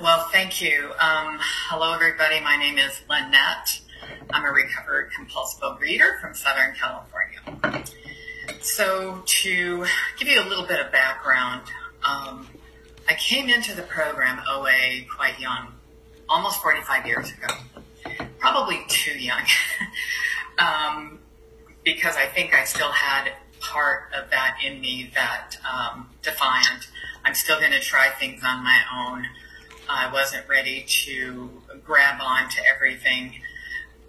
Well, thank you. Um, hello, everybody. My name is Lynette. I'm a recovered compulsive overeater from Southern California. So, to give you a little bit of background, um, I came into the program OA quite young, almost 45 years ago. Probably too young, um, because I think I still had part of that in me that um, defiant. I'm still going to try things on my own. I wasn't ready to grab on to everything.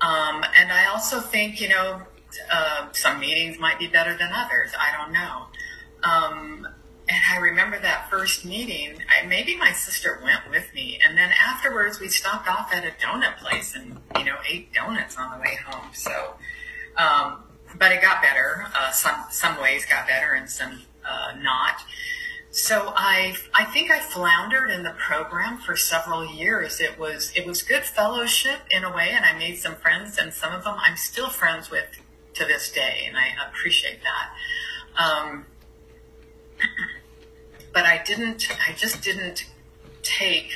Um, and I also think, you know, uh, some meetings might be better than others. I don't know. Um, and I remember that first meeting. I, maybe my sister went with me, and then afterwards we stopped off at a donut place and you know ate donuts on the way home. So, um, but it got better. Uh, some some ways got better, and some uh, not. So I I think I floundered in the program for several years. It was it was good fellowship in a way, and I made some friends, and some of them I'm still friends with to this day, and I appreciate that. Um, but I didn't. I just didn't take.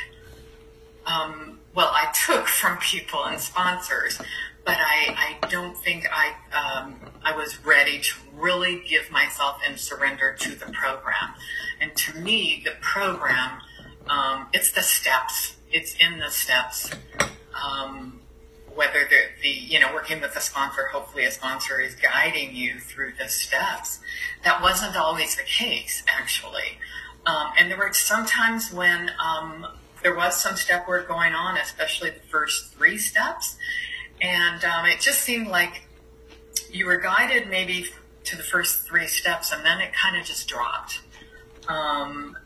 Um, well, I took from people and sponsors, but I, I don't think I um, I was ready to really give myself and surrender to the program. And to me, the program, um, it's the steps. It's in the steps. Um, whether the, the, you know, working with a sponsor, hopefully a sponsor is guiding you through the steps. That wasn't always the case, actually. Um, and there were sometimes when um, there was some step work going on, especially the first three steps. And um, it just seemed like you were guided maybe to the first three steps, and then it kind of just dropped. Um,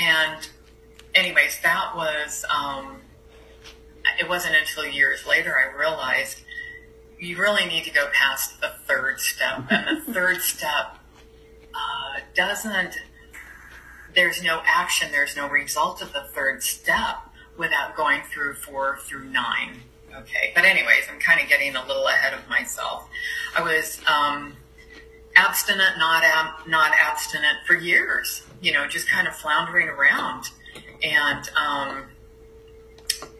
and, anyways, that was, um, it wasn't until years later I realized you really need to go past the third step. And the third step uh, doesn't, there's no action, there's no result of the third step without going through four through nine. Okay, but anyways, I'm kind of getting a little ahead of myself. I was um, abstinent, not ab- not abstinent for years. You know, just kind of floundering around, and um,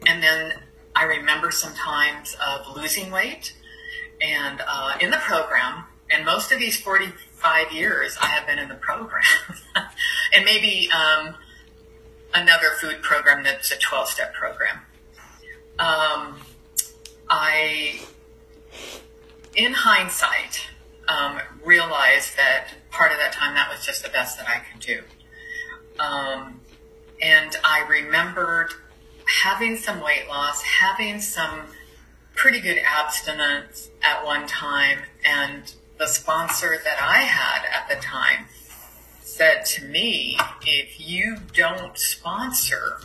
and then I remember sometimes of losing weight, and uh, in the program, and most of these 45 years I have been in the program, and maybe um, another food program that's a 12 step program. Um, I, in hindsight, um, realized that part of that time that was just the best that I could do. Um, and I remembered having some weight loss, having some pretty good abstinence at one time, and the sponsor that I had at the time said to me, if you don't sponsor,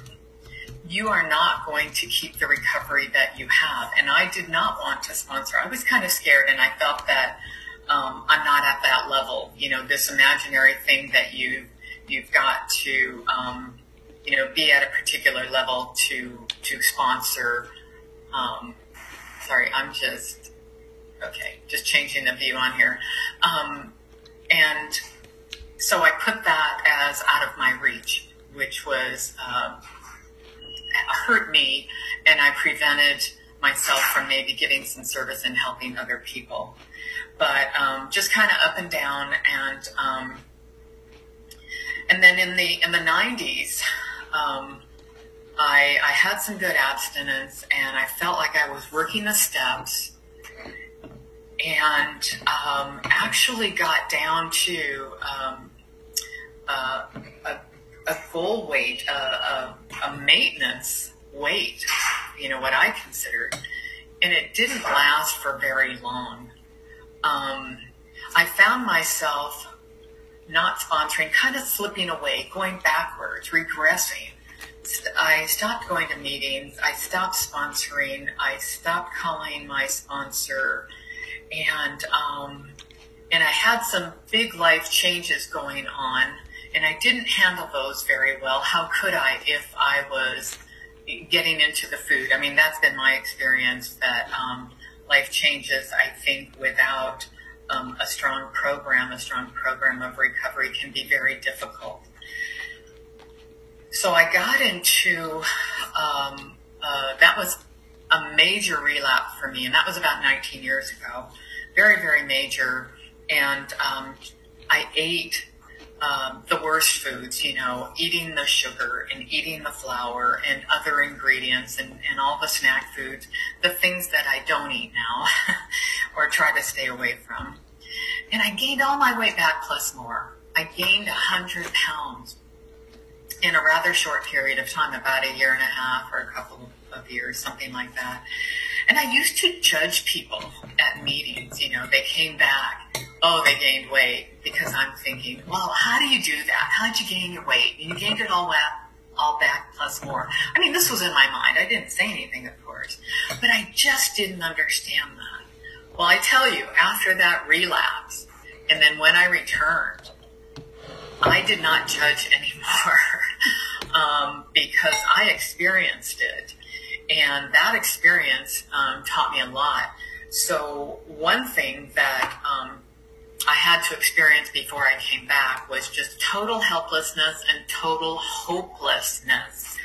you are not going to keep the recovery that you have. And I did not want to sponsor. I was kind of scared and I felt that um, I'm not at that level. You know, this imaginary thing that you you've got to um, you know be at a particular level to to sponsor. Um, sorry, I'm just okay. Just changing the view on here, um, and so I put that as out of my reach, which was uh, hurt me, and I prevented myself from maybe giving some service and helping other people. But um, just kind of up and down and um, and then in the in the 90s um, I, I had some good abstinence and I felt like I was working the steps and um, actually got down to um, uh, a, a goal weight, a, a, a maintenance weight, you know, what I considered. And it didn't last for very long um, I found myself not sponsoring, kind of slipping away, going backwards, regressing. I stopped going to meetings. I stopped sponsoring. I stopped calling my sponsor, and um, and I had some big life changes going on, and I didn't handle those very well. How could I if I was getting into the food? I mean, that's been my experience. That um, life changes, I think, without um, a strong program, a strong program of recovery can be very difficult. so I got into um, uh, that was a major relapse for me, and that was about 19 years ago. Very, very major. And um, I ate um, the worst foods, you know, eating the sugar and eating the flour and other ingredients and, and all the snack foods, the things that I don't eat now or try to stay away from. And I gained all my weight back plus more. I gained 100 pounds in a rather short period of time, about a year and a half or a couple of years, something like that. And I used to judge people at meetings. You know, they came back, oh, they gained weight because I'm thinking, well, how do you do that? How did you gain your weight? You gained it all back, all back plus more. I mean, this was in my mind. I didn't say anything, of course, but I just didn't understand that. Well, I tell you, after that relapse, and then when I returned, I did not judge anymore um, because I experienced it. And that experience um, taught me a lot. So, one thing that had to experience before I came back was just total helplessness and total hopelessness.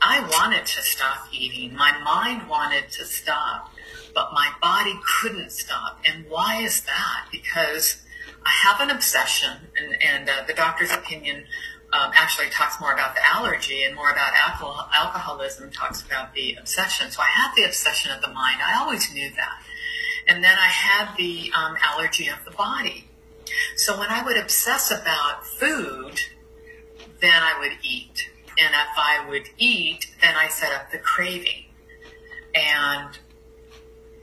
I wanted to stop eating. My mind wanted to stop, but my body couldn't stop. And why is that? Because I have an obsession, and, and uh, the doctor's opinion um, actually talks more about the allergy and more about alcohol, alcoholism talks about the obsession. So I had the obsession of the mind. I always knew that. And then I had the um, allergy of the body. So when I would obsess about food, then I would eat. And if I would eat, then I set up the craving. And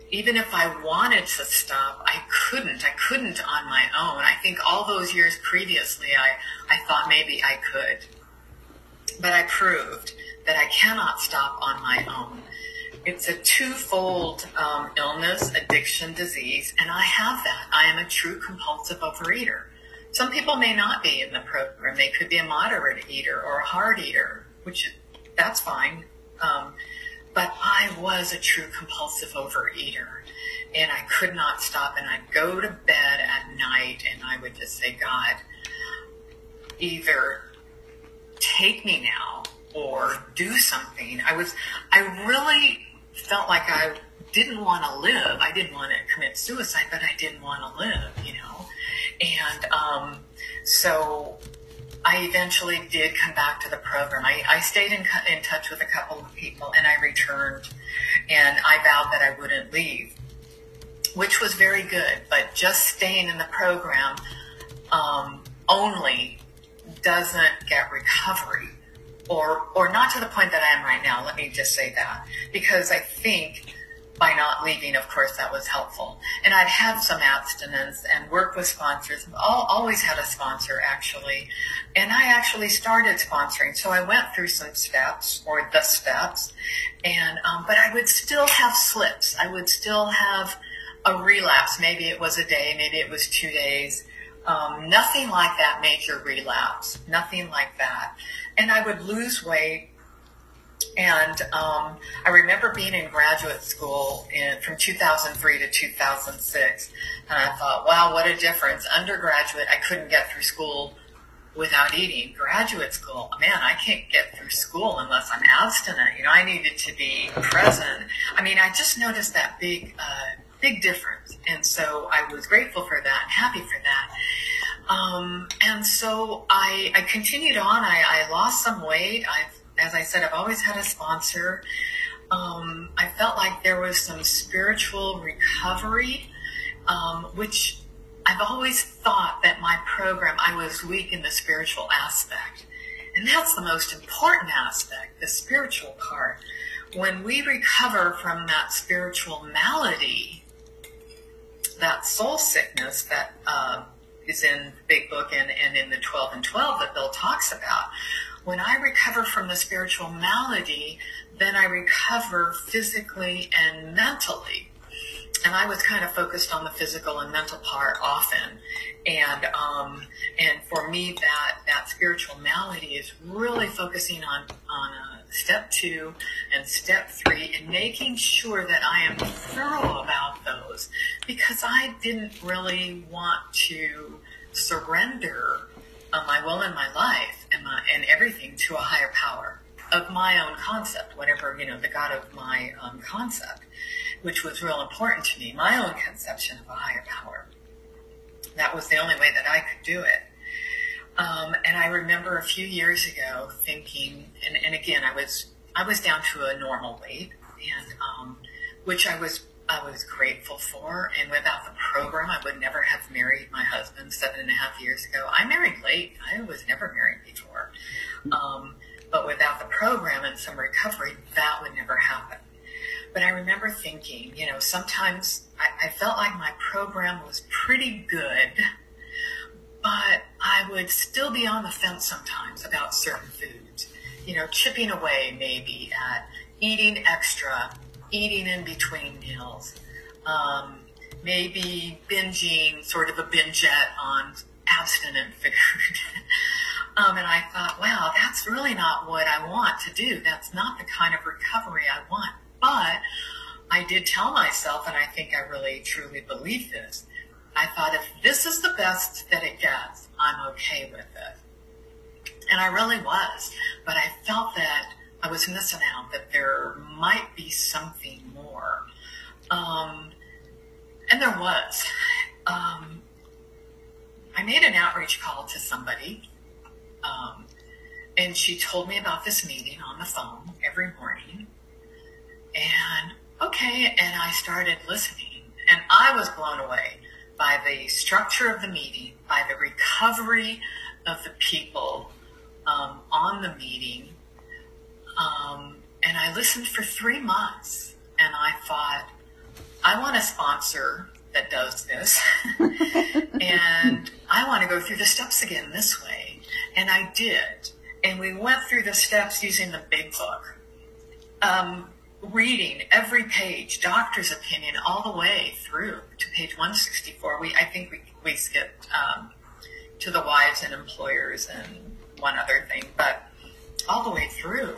even if I wanted to stop, I couldn't. I couldn't on my own. I think all those years previously, I, I thought maybe I could. But I proved that I cannot stop on my own. It's a twofold um, illness, addiction, disease, and I have that. I am a true compulsive overeater. Some people may not be in the program. They could be a moderate eater or a hard eater, which that's fine. Um, but I was a true compulsive overeater and I could not stop. And I'd go to bed at night and I would just say, God, either take me now or do something. I was, I really felt like I didn't want to live. I didn't want to commit suicide, but I didn't want to live, you know? And um, so I eventually did come back to the program. I, I stayed in, in touch with a couple of people and I returned and I vowed that I wouldn't leave, which was very good. But just staying in the program um, only doesn't get recovery or, or not to the point that I am right now. Let me just say that because I think by not leaving, of course, that was helpful. And I'd had some abstinence and worked with sponsors. I've always had a sponsor, actually. And I actually started sponsoring. So I went through some steps or the steps. And, um, but I would still have slips. I would still have a relapse. Maybe it was a day, maybe it was two days. Um, nothing like that major relapse. Nothing like that. And I would lose weight and um, I remember being in graduate school in, from 2003 to 2006. And I thought, wow, what a difference. Undergraduate, I couldn't get through school without eating. Graduate school, man, I can't get through school unless I'm abstinent. You know, I needed to be present. I mean, I just noticed that big, uh, big difference. And so I was grateful for that and happy for that. Um, and so I, I continued on. I, I lost some weight. I've as I said, I've always had a sponsor. Um, I felt like there was some spiritual recovery, um, which I've always thought that my program, I was weak in the spiritual aspect. And that's the most important aspect, the spiritual part. When we recover from that spiritual malady, that soul sickness that uh, is in the Big Book and, and in the 12 and 12 that Bill talks about, when I recover from the spiritual malady, then I recover physically and mentally. And I was kind of focused on the physical and mental part often. And um, and for me, that that spiritual malady is really focusing on on uh, step two and step three, and making sure that I am thorough about those, because I didn't really want to surrender uh, my will and my life and my, and everything to a higher power of my own concept, whatever, you know, the God of my um, concept, which was real important to me, my own conception of a higher power. That was the only way that I could do it. Um, and I remember a few years ago thinking, and, and again, I was I was down to a normal weight, and um, which I was I was grateful for. And without the program, I would never have married my husband seven and a half years ago. I married late. I was never married before. Um, but without the program and some recovery, that would never happen. But I remember thinking, you know, sometimes I, I felt like my program was pretty good, but I would still be on the fence sometimes about certain foods. You know, chipping away maybe at eating extra, eating in between meals, um, maybe binging, sort of a bingeette on abstinent food. Um, and I thought, wow, that's really not what I want to do. That's not the kind of recovery I want. But I did tell myself, and I think I really truly believe this. I thought if this is the best that it gets, I'm okay with it. And I really was. But I felt that I was missing out, that there might be something more. Um, and there was. Um, I made an outreach call to somebody um, and she told me about this meeting on the phone every morning. And okay, and I started listening. And I was blown away by the structure of the meeting, by the recovery of the people um, on the meeting. Um, and I listened for three months and I thought, I want a sponsor that does this. and I want to go through the steps again this way. And I did. And we went through the steps using the big book, um, reading every page, doctor's opinion, all the way through to page 164. We, I think we, we skipped um, to the wives and employers and one other thing, but all the way through.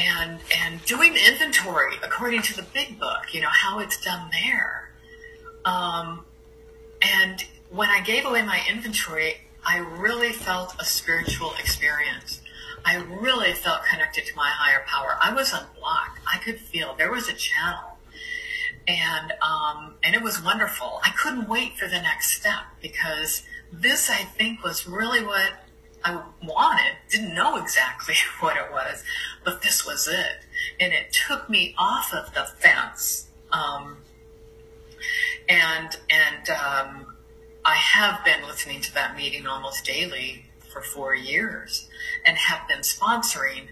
And, and doing inventory according to the big book, you know, how it's done there. Um, and when I gave away my inventory, I really felt a spiritual experience. I really felt connected to my higher power. I was unblocked. I could feel there was a channel, and um, and it was wonderful. I couldn't wait for the next step because this, I think, was really what I wanted. Didn't know exactly what it was, but this was it, and it took me off of the fence. Um, and and um, I have been listening to that meeting almost daily for four years and have been sponsoring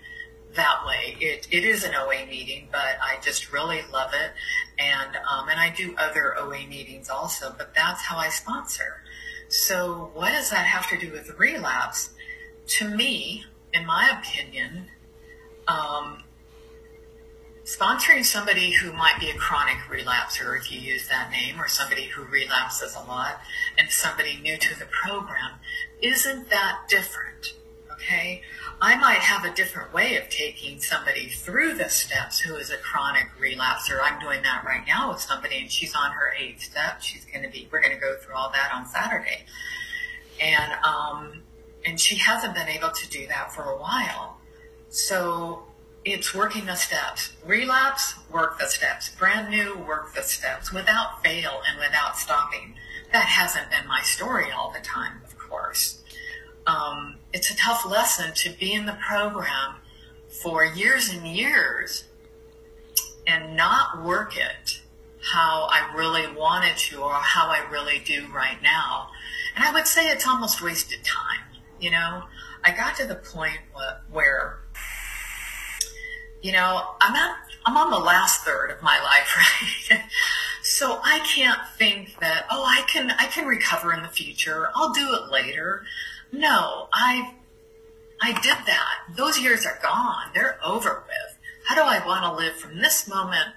that way. It, it is an OA meeting, but I just really love it. And, um, and I do other OA meetings also, but that's how I sponsor. So what does that have to do with relapse? To me, in my opinion, um, sponsoring somebody who might be a chronic relapser, if you use that name, or somebody who relapses a lot, and somebody new to the program, isn't that different? Okay? I might have a different way of taking somebody through the steps who is a chronic relapser. I'm doing that right now with somebody and she's on her eighth step. She's going to be, we're going to go through all that on Saturday. And, um, and she hasn't been able to do that for a while. So it's working the steps. Relapse, work the steps. Brand new, work the steps without fail and without stopping. That hasn't been my story all the time, of course. Um, it's a tough lesson to be in the program for years and years and not work it how I really wanted to or how I really do right now. And I would say it's almost wasted time. You know, I got to the point where you know, I'm at, I'm on the last third of my life, right? so I can't think that, oh, I can, I can recover in the future. I'll do it later. No, I, I did that. Those years are gone. They're over with. How do I want to live from this moment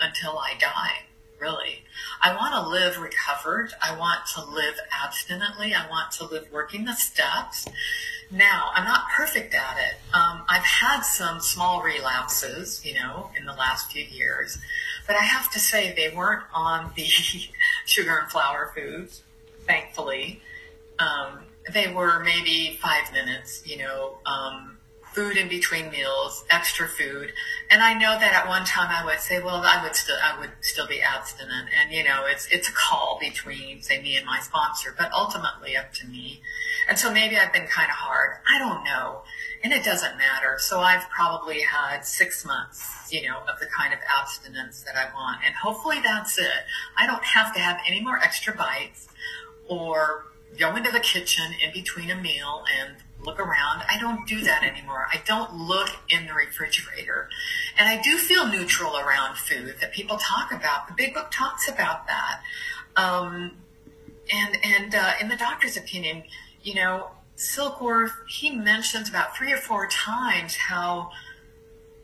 until I die? Really. I want to live recovered. I want to live abstinently. I want to live working the steps. Now, I'm not perfect at it. Um, I've had some small relapses, you know, in the last few years, but I have to say they weren't on the sugar and flour foods, thankfully. Um, they were maybe five minutes, you know, um, food in between meals, extra food. And I know that at one time I would say, well, I would still, I would still be abstinent. And, you know, it's, it's a call between, say, me and my sponsor, but ultimately up to me. And so maybe I've been kind of hard. I don't know. And it doesn't matter. So I've probably had six months, you know, of the kind of abstinence that I want. And hopefully that's it. I don't have to have any more extra bites or go into the kitchen in between a meal and look around. I don't do that anymore. I don't look in the refrigerator. And I do feel neutral around food that people talk about. The big book talks about that. Um, and and uh, in the doctor's opinion, you know, Silkworth, he mentions about three or four times how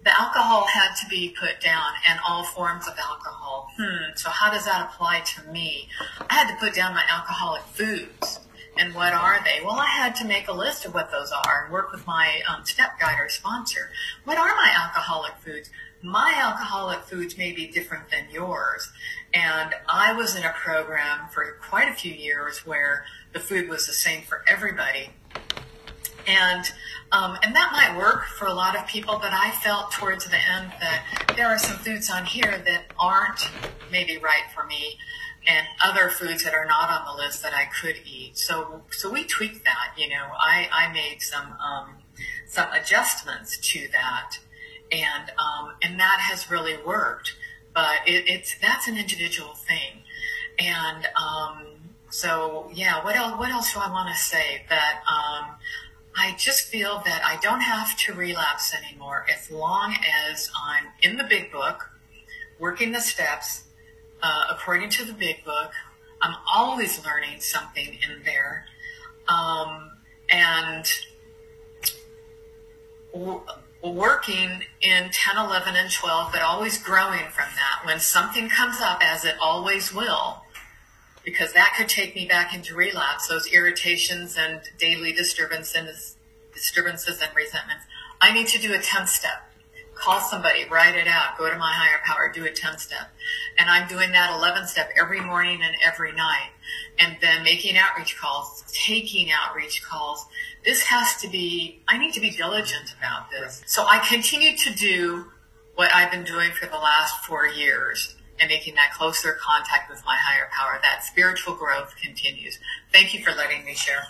the alcohol had to be put down and all forms of alcohol. Hmm, so how does that apply to me? I had to put down my alcoholic foods. And what are they? Well, I had to make a list of what those are and work with my um, step guide or sponsor. What are my alcoholic foods? My alcoholic foods may be different than yours. And I was in a program for quite a few years where the food was the same for everybody. And um, and that might work for a lot of people, but I felt towards the end that there are some foods on here that aren't maybe right for me and other foods that are not on the list that I could eat. So, so we tweaked that, you know, I, I made some, um, some adjustments to that and, um, and that has really worked, but it, it's, that's an individual thing. And, um, so yeah, what else, what else do I want to say that, um, I just feel that I don't have to relapse anymore as long as I'm in the big book, working the steps, uh, according to the big book. I'm always learning something in there. Um, and w- working in 10, 11, and 12, but always growing from that. When something comes up, as it always will, because that could take me back into relapse, those irritations and daily disturbances, disturbances and resentments. I need to do a 10 step. Call somebody, write it out, go to my higher power, do a 10 step. And I'm doing that 11 step every morning and every night. And then making outreach calls, taking outreach calls. This has to be, I need to be diligent about this. So I continue to do what I've been doing for the last four years and making that closer contact with my higher power. That spiritual growth continues. Thank you for letting me share.